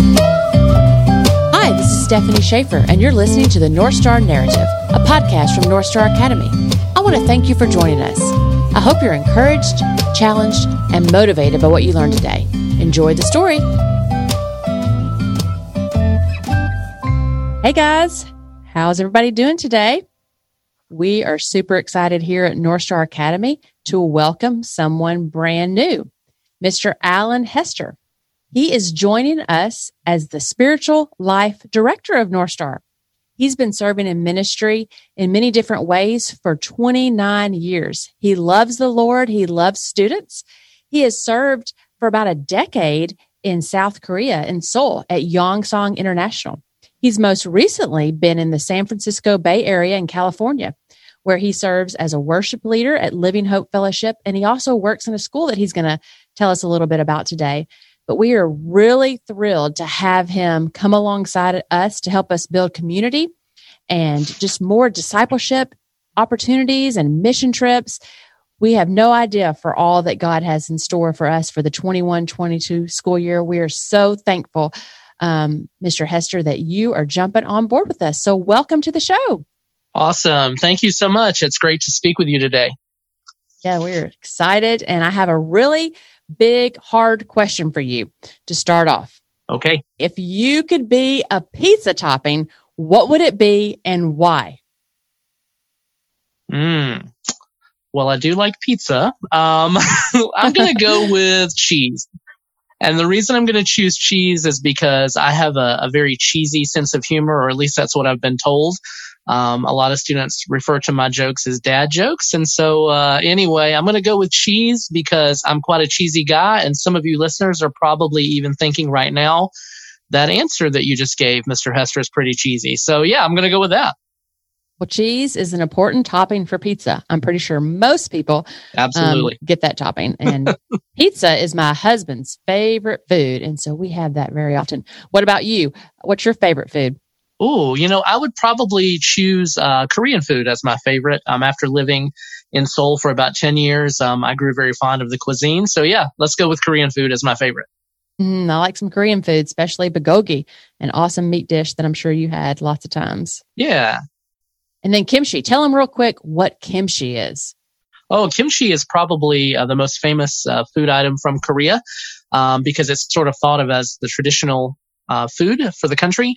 Hi, this is Stephanie Schaefer, and you're listening to the North Star Narrative, a podcast from North Star Academy. I want to thank you for joining us. I hope you're encouraged, challenged, and motivated by what you learned today. Enjoy the story. Hey guys, how's everybody doing today? We are super excited here at North Star Academy to welcome someone brand new, Mr. Allen Hester. He is joining us as the spiritual life director of North Star. He's been serving in ministry in many different ways for 29 years. He loves the Lord. He loves students. He has served for about a decade in South Korea in Seoul at Yongsan International. He's most recently been in the San Francisco Bay Area in California, where he serves as a worship leader at Living Hope Fellowship. And he also works in a school that he's going to tell us a little bit about today. But we are really thrilled to have him come alongside us to help us build community and just more discipleship opportunities and mission trips. We have no idea for all that God has in store for us for the 21 22 school year. We are so thankful, um, Mr. Hester, that you are jumping on board with us. So, welcome to the show. Awesome. Thank you so much. It's great to speak with you today. Yeah, we're excited. And I have a really big, hard question for you to start off. Okay. If you could be a pizza topping, what would it be and why? Mm. Well, I do like pizza. Um, I'm going to go with cheese. And the reason I'm going to choose cheese is because I have a, a, very cheesy sense of humor, or at least that's what I've been told. Um, a lot of students refer to my jokes as dad jokes. And so, uh, anyway, I'm going to go with cheese because I'm quite a cheesy guy. And some of you listeners are probably even thinking right now that answer that you just gave, Mr. Hester, is pretty cheesy. So, yeah, I'm going to go with that. Well, cheese is an important topping for pizza. I'm pretty sure most people absolutely um, get that topping. And pizza is my husband's favorite food. And so we have that very often. What about you? What's your favorite food? Oh, you know, I would probably choose uh, Korean food as my favorite. Um, after living in Seoul for about 10 years, um, I grew very fond of the cuisine. So, yeah, let's go with Korean food as my favorite. Mm, I like some Korean food, especially bulgogi, an awesome meat dish that I'm sure you had lots of times. Yeah. And then kimchi. Tell them real quick what kimchi is. Oh, kimchi is probably uh, the most famous uh, food item from Korea um, because it's sort of thought of as the traditional uh, food for the country.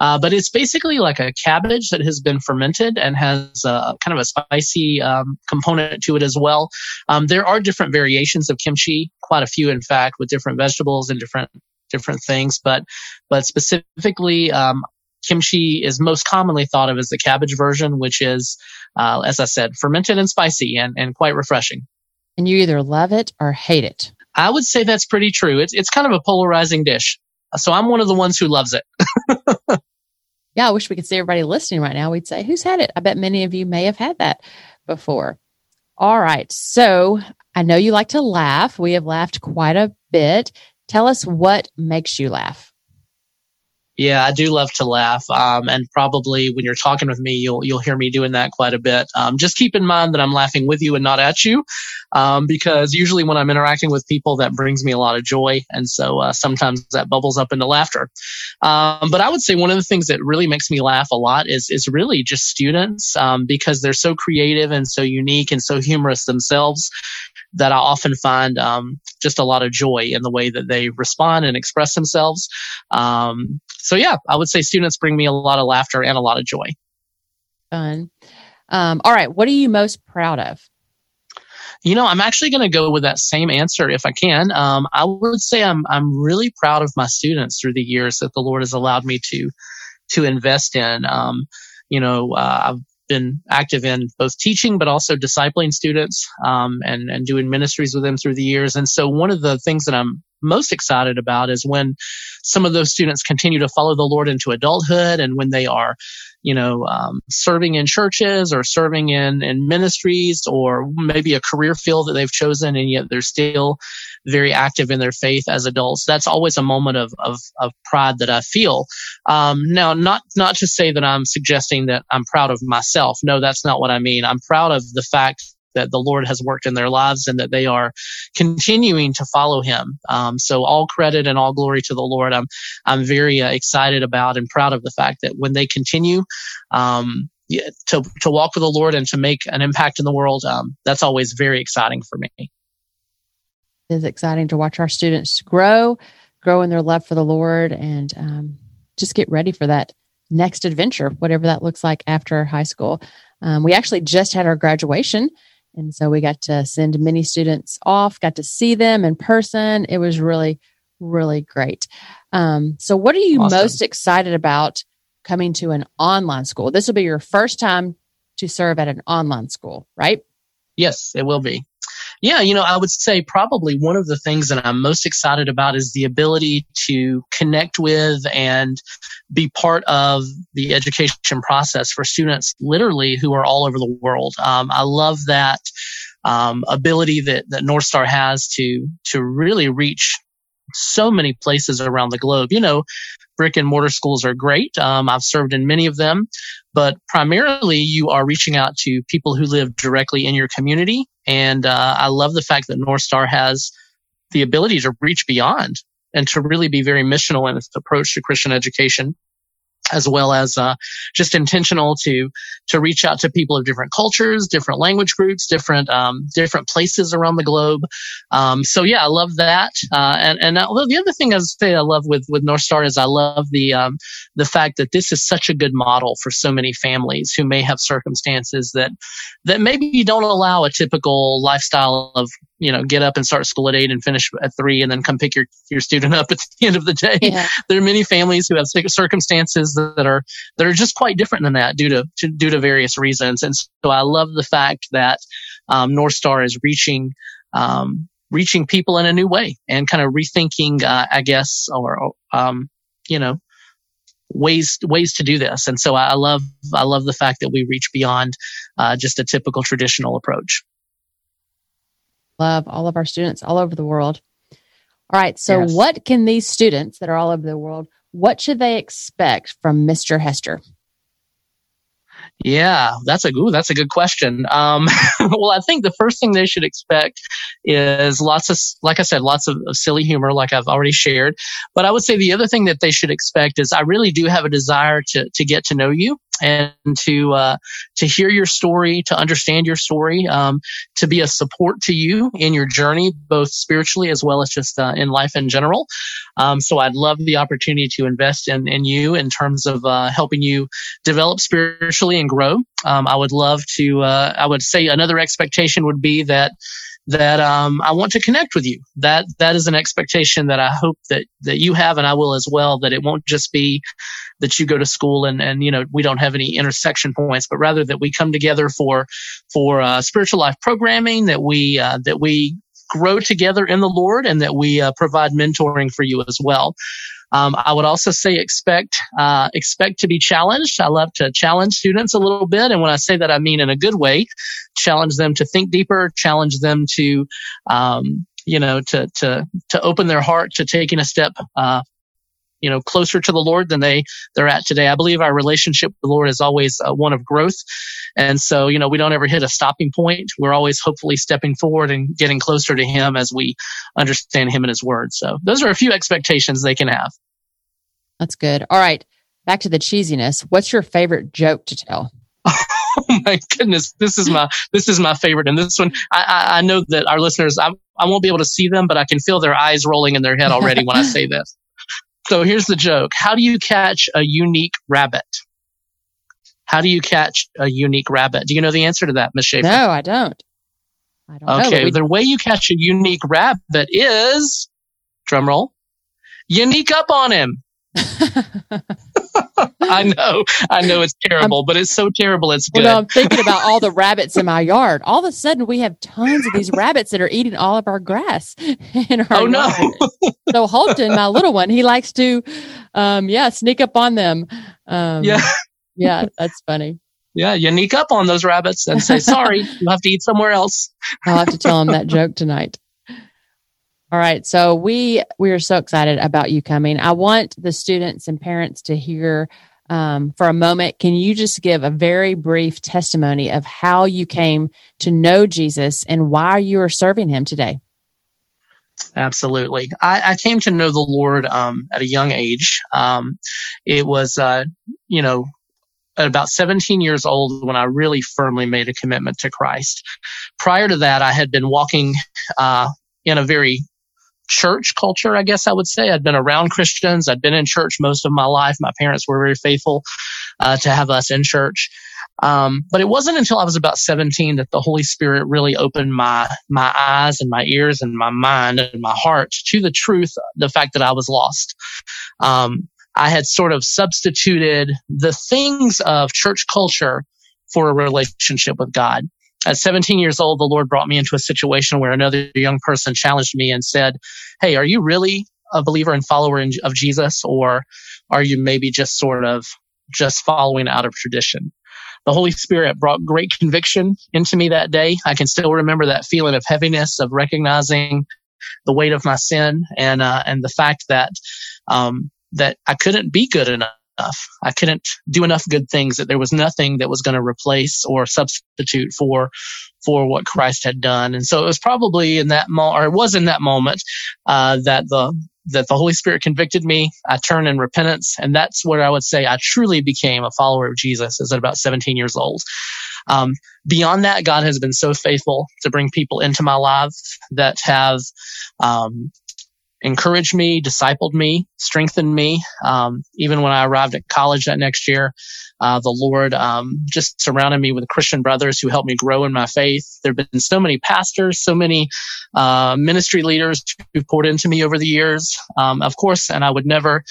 Uh, but it's basically like a cabbage that has been fermented and has a, kind of a spicy um, component to it as well. Um, there are different variations of kimchi, quite a few, in fact, with different vegetables and different different things. But but specifically, um, kimchi is most commonly thought of as the cabbage version, which is, uh, as I said, fermented and spicy and, and quite refreshing. And you either love it or hate it. I would say that's pretty true. It's it's kind of a polarizing dish. So I'm one of the ones who loves it. yeah, I wish we could see everybody listening right now. We'd say, who's had it? I bet many of you may have had that before. All right. So I know you like to laugh. We have laughed quite a bit. Tell us what makes you laugh. Yeah, I do love to laugh. Um, and probably when you're talking with me, you'll, you'll hear me doing that quite a bit. Um, just keep in mind that I'm laughing with you and not at you. Um, because usually when I'm interacting with people, that brings me a lot of joy. And so, uh, sometimes that bubbles up into laughter. Um, but I would say one of the things that really makes me laugh a lot is, is really just students, um, because they're so creative and so unique and so humorous themselves that I often find um, just a lot of joy in the way that they respond and express themselves. Um, so yeah, I would say students bring me a lot of laughter and a lot of joy. Fun. Um, all right, what are you most proud of? You know, I'm actually going to go with that same answer if I can. Um, I would say I'm I'm really proud of my students through the years that the Lord has allowed me to to invest in. Um, you know, uh, I've been active in both teaching but also discipling students um, and and doing ministries with them through the years. And so one of the things that I'm most excited about is when some of those students continue to follow the Lord into adulthood and when they are you know, um, serving in churches or serving in, in ministries or maybe a career field that they've chosen and yet they're still very active in their faith as adults. That's always a moment of, of, of pride that I feel. Um, now, not, not to say that I'm suggesting that I'm proud of myself. No, that's not what I mean. I'm proud of the fact that the Lord has worked in their lives and that they are continuing to follow Him. Um, so all credit and all glory to the Lord. I'm I'm very uh, excited about and proud of the fact that when they continue. Um, to to walk with the Lord and to make an impact in the world, um, that's always very exciting for me. It is exciting to watch our students grow, grow in their love for the Lord, and um, just get ready for that next adventure, whatever that looks like after high school. Um, we actually just had our graduation. And so we got to send many students off, got to see them in person. It was really, really great. Um, so, what are you awesome. most excited about coming to an online school? This will be your first time to serve at an online school, right? Yes, it will be. Yeah, you know, I would say probably one of the things that I'm most excited about is the ability to connect with and be part of the education process for students literally who are all over the world. Um, I love that um, ability that, that North Star has to to really reach so many places around the globe. You know, brick and mortar schools are great. Um, I've served in many of them, but primarily you are reaching out to people who live directly in your community. And uh, I love the fact that North Star has the ability to reach beyond and to really be very missional in its approach to Christian education as well as uh, just intentional to to reach out to people of different cultures, different language groups, different um, different places around the globe. Um, so yeah, I love that. Uh, and and the other thing I say I love with with North Star is I love the um, the fact that this is such a good model for so many families who may have circumstances that that maybe don't allow a typical lifestyle of you know, get up and start school at eight and finish at three and then come pick your, your student up at the end of the day. Yeah. There are many families who have circumstances that are, that are just quite different than that due to, to due to various reasons. And so I love the fact that, um, North Star is reaching, um, reaching people in a new way and kind of rethinking, uh, I guess, or, um, you know, ways ways to do this. And so I love I love the fact that we reach beyond uh, just a typical traditional approach love all of our students all over the world. All right. So, yes. what can these students that are all over the world, what should they expect from Mr. Hester? Yeah, that's a ooh, that's a good question. Um, well, I think the first thing they should expect is lots of, like I said, lots of, of, silly humor, like I've already shared. But I would say the other thing that they should expect is I really do have a desire to to get to know you and to uh, to hear your story, to understand your story, um, to be a support to you in your journey, both spiritually as well as just uh, in life in general. Um, so I'd love the opportunity to invest in in you in terms of uh, helping you develop spiritually and grow. Um, I would love to. Uh, I would say another expectation would be that that um, I want to connect with you. That that is an expectation that I hope that that you have, and I will as well. That it won't just be that you go to school and and you know we don't have any intersection points, but rather that we come together for for uh, spiritual life programming. That we uh, that we grow together in the Lord, and that we uh, provide mentoring for you as well. Um, I would also say expect uh, expect to be challenged. I love to challenge students a little bit, and when I say that, I mean in a good way. Challenge them to think deeper. Challenge them to, um, you know, to to to open their heart to taking a step uh, you know closer to the lord than they they're at today i believe our relationship with the lord is always uh, one of growth and so you know we don't ever hit a stopping point we're always hopefully stepping forward and getting closer to him as we understand him and his word so those are a few expectations they can have that's good. All right. Back to the cheesiness. What's your favorite joke to tell? Oh my goodness, this is my this is my favorite, and this one I, I, I know that our listeners I, I won't be able to see them, but I can feel their eyes rolling in their head already when I say this. So here's the joke: How do you catch a unique rabbit? How do you catch a unique rabbit? Do you know the answer to that, Miss Schaefer? No, I don't. I don't okay, the way you catch a unique rabbit is, drumroll, you unique up on him. I know, I know it's terrible, I'm, but it's so terrible it's good. Well, I'm thinking about all the rabbits in my yard. All of a sudden, we have tons of these rabbits that are eating all of our grass in our oh, yard. No. so Holton, my little one, he likes to, um, yeah, sneak up on them. Um, yeah, yeah, that's funny. Yeah, you sneak up on those rabbits and say, "Sorry, you have to eat somewhere else." I'll have to tell him that joke tonight. All right. So we we are so excited about you coming. I want the students and parents to hear um, for a moment, can you just give a very brief testimony of how you came to know Jesus and why you are serving him today? Absolutely. I, I came to know the Lord um, at a young age. Um, it was, uh, you know, at about 17 years old when I really firmly made a commitment to Christ. Prior to that, I had been walking uh, in a very church culture, I guess I would say. I'd been around Christians. I'd been in church most of my life. My parents were very faithful uh, to have us in church. Um, but it wasn't until I was about 17 that the Holy Spirit really opened my my eyes and my ears and my mind and my heart to the truth, the fact that I was lost. Um, I had sort of substituted the things of church culture for a relationship with God. At 17 years old, the Lord brought me into a situation where another young person challenged me and said, Hey, are you really a believer and follower of Jesus or are you maybe just sort of just following out of tradition? The Holy Spirit brought great conviction into me that day. I can still remember that feeling of heaviness of recognizing the weight of my sin and, uh, and the fact that, um, that I couldn't be good enough. I couldn't do enough good things that there was nothing that was going to replace or substitute for for what Christ had done. And so it was probably in that moment, or it was in that moment, uh, that the that the Holy Spirit convicted me. I turned in repentance, and that's where I would say I truly became a follower of Jesus. Is at about 17 years old. Um, beyond that, God has been so faithful to bring people into my life that have um, encouraged me, discipled me, strengthened me. Um, even when I arrived at college that next year, uh, the Lord um, just surrounded me with Christian brothers who helped me grow in my faith. There have been so many pastors, so many uh, ministry leaders who poured into me over the years. Um, of course, and I would never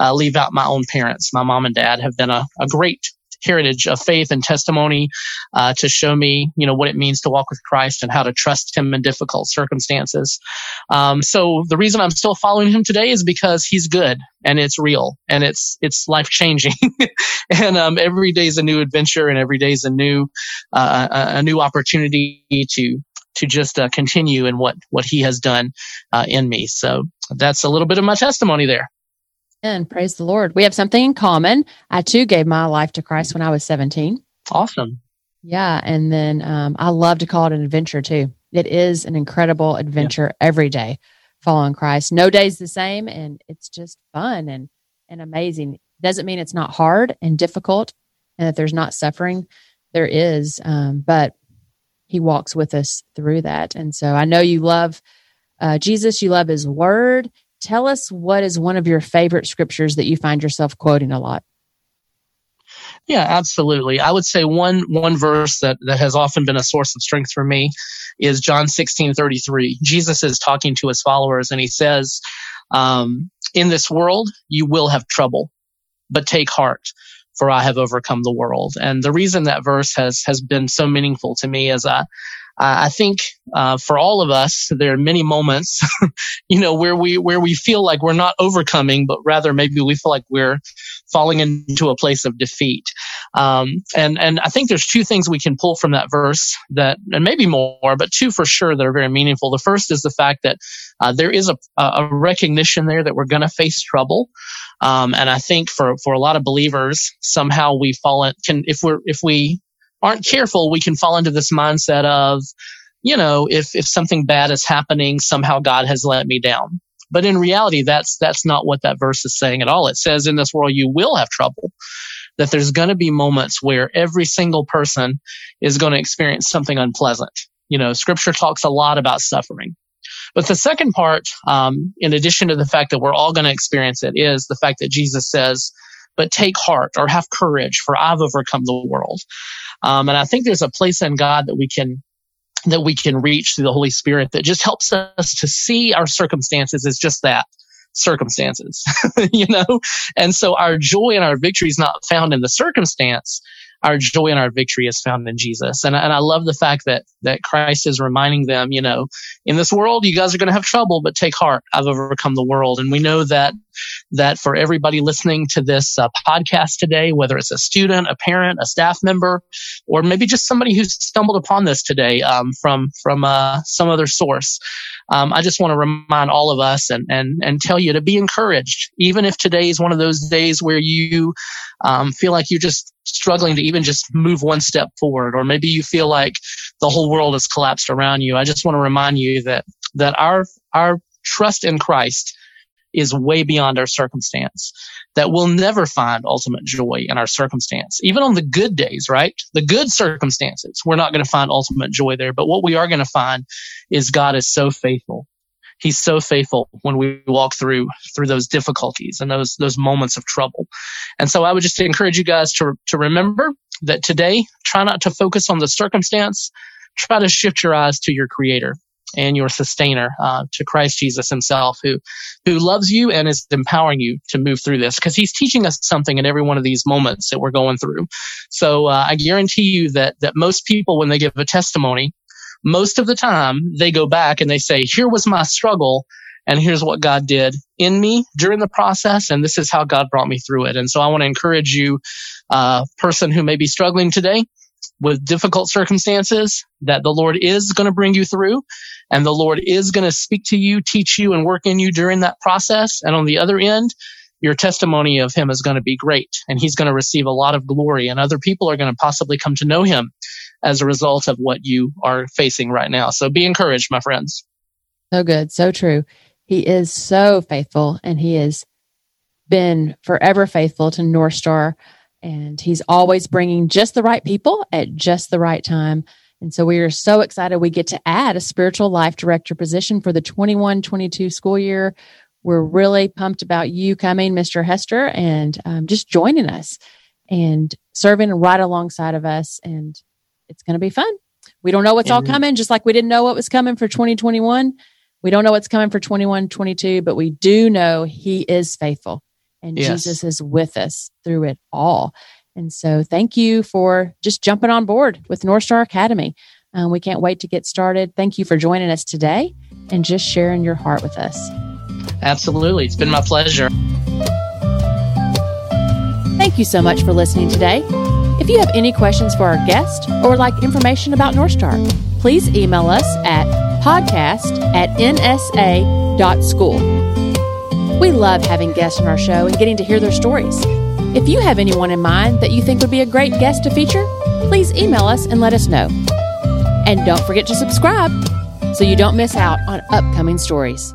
uh, leave out my own parents. My mom and dad have been a, a great heritage of faith and testimony uh, to show me, you know, what it means to walk with Christ and how to trust Him in difficult circumstances. Um, so the reason I'm still following Him today is because He's good and it's real and it's it's life changing, and um, every day is a new adventure and every day is a new uh, a, new opportunity to to just uh, continue in what what He has done uh, in me. So that's a little bit of my testimony there. And praise the Lord. We have something in common. I too gave my life to Christ when I was 17. Awesome. Yeah. And then um, I love to call it an adventure too. It is an incredible adventure yeah. every day following Christ. No day's the same. And it's just fun and, and amazing. Doesn't mean it's not hard and difficult and that there's not suffering. There is. Um, but he walks with us through that. And so I know you love uh, Jesus, you love his word, Tell us what is one of your favorite scriptures that you find yourself quoting a lot. Yeah, absolutely. I would say one one verse that, that has often been a source of strength for me is John sixteen thirty three. Jesus is talking to his followers and he says, um, "In this world you will have trouble, but take heart, for I have overcome the world." And the reason that verse has has been so meaningful to me is I I think uh, for all of us, there are many moments, you know, where we where we feel like we're not overcoming, but rather maybe we feel like we're falling into a place of defeat. Um, and and I think there's two things we can pull from that verse that, and maybe more, but two for sure that are very meaningful. The first is the fact that uh, there is a, a recognition there that we're going to face trouble. Um, and I think for for a lot of believers, somehow we fall in, can if we're if we aren't careful, we can fall into this mindset of, you know, if, if something bad is happening, somehow God has let me down. But in reality, that's, that's not what that verse is saying at all. It says in this world, you will have trouble. That there's going to be moments where every single person is going to experience something unpleasant. You know, scripture talks a lot about suffering. But the second part, um, in addition to the fact that we're all going to experience it, is the fact that Jesus says, but take heart or have courage, for I've overcome the world. Um, and I think there's a place in God that we can that we can reach through the Holy Spirit that just helps us to see our circumstances as just that circumstances, you know? And so our joy and our victory is not found in the circumstance. Our joy and our victory is found in Jesus. And, and I love the fact that, that Christ is reminding them, you know, in this world, you guys are going to have trouble, but take heart. I've overcome the world. And we know that that for everybody listening to this uh, podcast today, whether it's a student, a parent, a staff member, or maybe just somebody who stumbled upon this today um, from from uh, some other source, um, I just want to remind all of us and and and tell you to be encouraged, even if today is one of those days where you um, feel like you're just struggling to even just move one step forward, or maybe you feel like the whole world has collapsed around you. I just want to remind you that that our our trust in Christ is way beyond our circumstance, that we'll never find ultimate joy in our circumstance. Even on the good days, right? The good circumstances, we're not going to find ultimate joy there. But what we are going to find is God is so faithful. He's so faithful when we walk through through those difficulties and those those moments of trouble. And so I would just encourage you guys to to remember that today, try not to focus on the circumstance. Try to shift your eyes to your creator and your sustainer uh, to Christ Jesus himself who who loves you and is empowering you to move through this because he's teaching us something in every one of these moments that we're going through. So uh, I guarantee you that that most people when they give a testimony most of the time they go back and they say here was my struggle and here's what God did in me during the process and this is how God brought me through it. And so I want to encourage you uh person who may be struggling today with difficult circumstances that the Lord is going to bring you through and the Lord is going to speak to you, teach you and work in you during that process. And on the other end, your testimony of him is going to be great and he's going to receive a lot of glory and other people are going to possibly come to know him as a result of what you are facing right now. So be encouraged, my friends. So good. So true. He is so faithful and he has been forever faithful to North Star and he's always bringing just the right people at just the right time. And so we are so excited we get to add a spiritual life director position for the 21 22 school year. We're really pumped about you coming, Mr. Hester, and um, just joining us and serving right alongside of us. And it's going to be fun. We don't know what's all coming, just like we didn't know what was coming for 2021. We don't know what's coming for 21 22, but we do know he is faithful and yes. Jesus is with us through it all. And so thank you for just jumping on board with North Star Academy. Um, we can't wait to get started. Thank you for joining us today and just sharing your heart with us. Absolutely. It's been my pleasure. Thank you so much for listening today. If you have any questions for our guest or like information about North Star, please email us at podcast at nsa.school. We love having guests on our show and getting to hear their stories. If you have anyone in mind that you think would be a great guest to feature, please email us and let us know. And don't forget to subscribe so you don't miss out on upcoming stories.